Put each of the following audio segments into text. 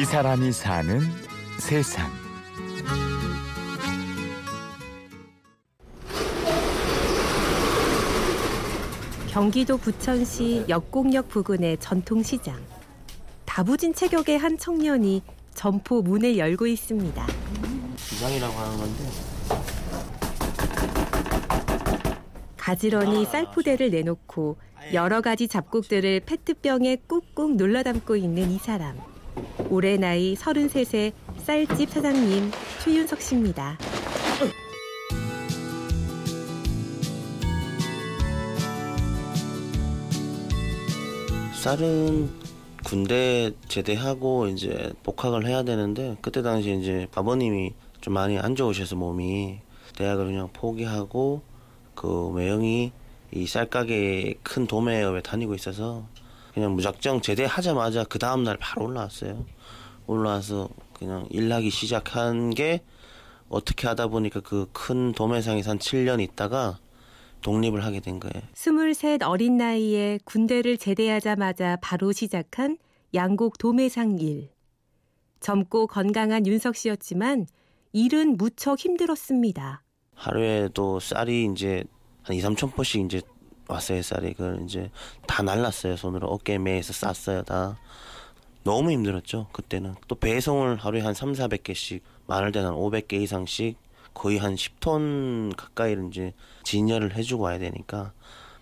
이 사람이 사는 세상. 경기도 부천시 역곡역 부근의 전통시장. 다부진 체격의 한 청년이 점포 문을 열고 있습니다. 시장이라고 하는 건데 가지런히 쌀포대를 내놓고 여러 가지 잡곡들을 페트병에 꾹꾹 눌러 담고 있는 이 사람. 올해 나이 33세 쌀집 사장님 최윤석 씨입니다. 쌀은 군대 제대하고 이제 복학을 해야 되는데 그때 당시 이제 아버님이 좀 많이 안 좋으셔서 몸이 대학을 그냥 포기하고 그 매형이 이 쌀가게 큰 도매업에 다니고 있어서 그냥 무작정 제대하자마자 그 다음 날 바로 올라왔어요. 올라와서 그냥 일하기 시작한 게 어떻게 하다 보니까 그 큰 도매상에서 한 7년 있다가 독립을 하게 된 거예요. 23 어린 나이에 군대를 제대하자마자 바로 시작한 양곡 도매상 일. 젊고 건강한 윤석 씨였지만 일은 무척 힘들었습니다. 하루에도 쌀이 이제 한 2, 3천 포씩 이제 왔어요, 쌀이. 그걸 이제 다 날랐어요, 손으로. 어깨 매에서 쌌어요, 다. 너무 힘들었죠, 그때는. 또 배송을 하루에 한 3, 400개씩, 많을 때는 500개 이상씩 거의 한 10톤 가까이를 이제 진열을 해주고 와야 되니까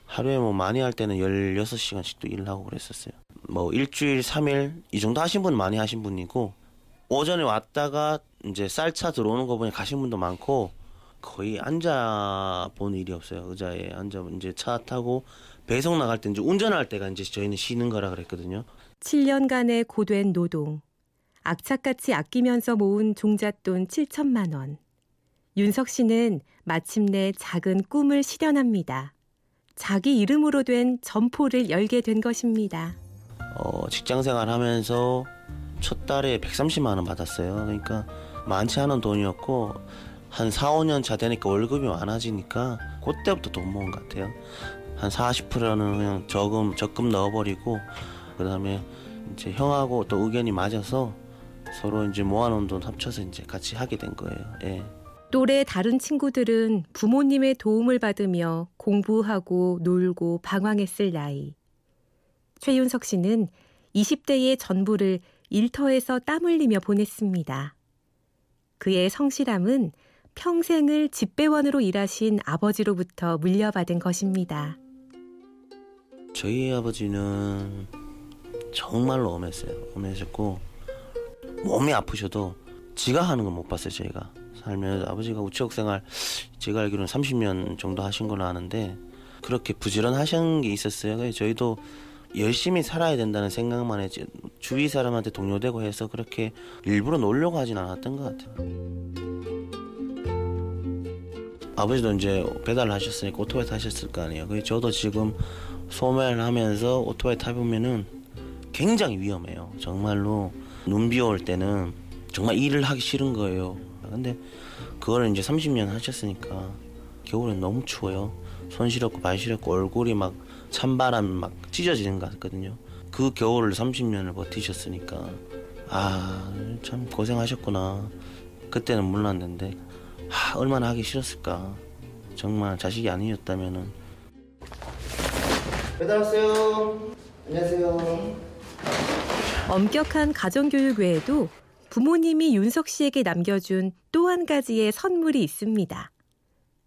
하루에 뭐 많이 할 때는 16시간씩도 일을 하고 그랬었어요. 뭐 일주일, 3일 이 정도 하신 분 많이 하신 분이고 오전에 왔다가 이제 쌀차 들어오는 거 보니 가신 분도 많고 거의 앉아 본 일이 없어요. 의자에 앉아 이제 차 타고 배송 나갈 때 이제 운전할 때가 이제 저희는 쉬는 거라 그랬거든요. 7년간의 고된 노동. 악착같이 아끼면서 모은 종잣돈 7천만 원. 윤석 씨는 마침내 작은 꿈을 실현합니다. 자기 이름으로 된 점포를 열게 된 것입니다. 어, 직장 생활하면서 첫 달에 130만 원 받았어요. 그러니까 많지 않은 돈이었고 한 4, 5년 차 되니까 월급이 많아지니까 그때부터 돈 모은 것 같아요. 한 40%는 그냥 저금 적금 넣어버리고 그 다음에 이제 형하고 또 의견이 맞아서 서로 이제 모아놓은 돈 합쳐서 이제 같이 하게 된 거예요. 예. 또래 다른 친구들은 부모님의 도움을 받으며 공부하고 놀고 방황했을 나이. 최윤석 씨는 20대의 전부를 일터에서 땀 흘리며 보냈습니다. 그의 성실함은 평생을 집배원으로 일하신 아버지로부터 물려받은 것입니다. 저희 아버지는 정말로 엄했어요. 엄했었고 몸이 아프셔도 지가 하는 건 못 봤어요. 저희가 살면 아버지가 우체국 생활 제가 알기로는 30년 정도 하신 걸로 아는데 그렇게 부지런하신 게 있었어요. 저희도 열심히 살아야 된다는 생각만 했지 주위 사람한테 동료되고 해서 그렇게 일부러 놀려고 하진 않았던 것 같아요. 아버지도 이제 배달을 하셨으니까 오토바이 타셨을 거 아니에요. 그래서 저도 지금 소매를 하면서 오토바이 타보면은 굉장히 위험해요. 정말로 눈비 올 때는 정말 일을 하기 싫은 거예요. 근데 그거를 이제 30년 하셨으니까 겨울엔 너무 추워요. 손 시렵고 발 시렵고 얼굴이 막 찬바람 막 찢어지는 것 같거든요. 그 겨울을 30년을 버티셨으니까 아 참 고생하셨구나. 그때는 몰랐는데 하, 얼마나 하기 싫었을까. 정말 자식이 아니었다면은 배달 왔어요. 안녕하세요. 엄격한 가정교육 외에도 부모님이 윤석 씨에게 남겨준 또 한 가지의 선물이 있습니다.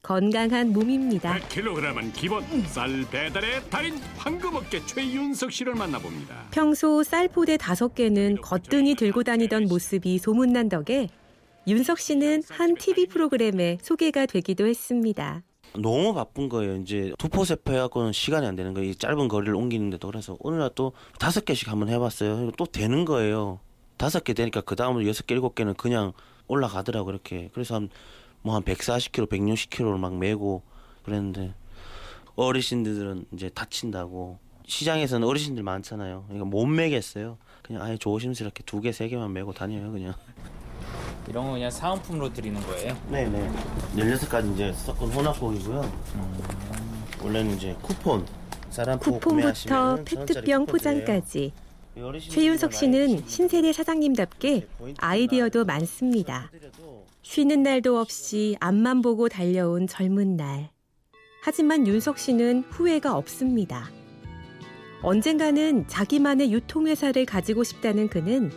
건강한 몸입니다. 100kg은 기본 쌀 배달의 달인 황금업계 최윤석 씨를 만나봅니다. 평소 쌀포대 다섯 개는 거뜬히 들고 다니던 모습이 소문난 덕에 윤석 씨는 한 TV 프로그램에 소개가 되기도 했습니다. 너무 바쁜 거예요. 이제 두포세포 해갖고는 시간이 안 되는 거예요. 이 짧은 거리를 옮기는데도 그래서 오늘 날 또 다섯 개씩 한번 해봤어요. 또 되는 거예요. 다섯 개 되니까 그 다음으로 여섯 개, 일곱 개는 그냥 올라가더라고 이렇게. 그래서 한 뭐한 140kg, 160kg를 막 메고 그랬는데 어르신들은 이제 다친다고 시장에서는 어르신들 많잖아요. 그러니까 못 메겠어요. 그냥 아예 조심스럽게 두 개, 세 개만 메고 다녀요 그냥. 이런 거 그냥 사은품으로 드리는 거예요? 네네. 16가지 이제 섞은 혼합곡이고요. 원래는 이제 쿠폰. 사람 포 쿠폰부터 구매하시면 페트병 포장까지 최윤석 씨는 신세대 사장님답게 아이디어도 많습니다. 쉬는 날도 없이 앞만 보고 달려온 젊은 날. 하지만 윤석 씨는 후회가 없습니다. 언젠가는 자기만의 유통회사를 가지고 싶다는 그는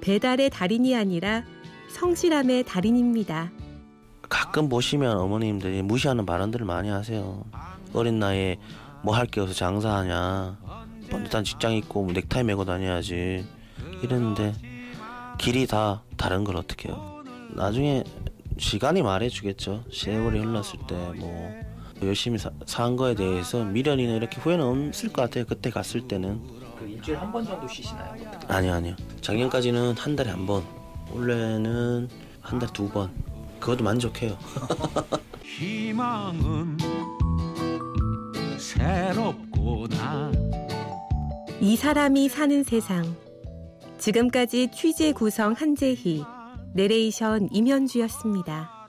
배달의 달인이 아니라 성실함의 달인입니다. 가끔 보시면 어머님들이 무시하는 발언들을 많이 하세요. 어린 나이에 뭐 할 게 없어 장사하냐. 번듯한 직장 있고 뭐 넥타이 메고 다녀야지. 이랬는데 길이 다 다른 걸 어떻게 해요. 나중에 시간이 말해주겠죠. 세월이 흘렀을 때 뭐 열심히 사, 산 거에 대해서 미련이나 이렇게 후회는 없을 것 같아요. 그때 갔을 때는. 그 일주일에 한 번 정도 쉬시나요? 아니요 아니요. 작년까지는 한 달에 한 번. 원래는 한 달에 두 번. 그것도 만족해요. 희망은 새롭구나 이 사람이 사는 세상. 지금까지 취재 구성 한재희, 내레이션 임현주였습니다.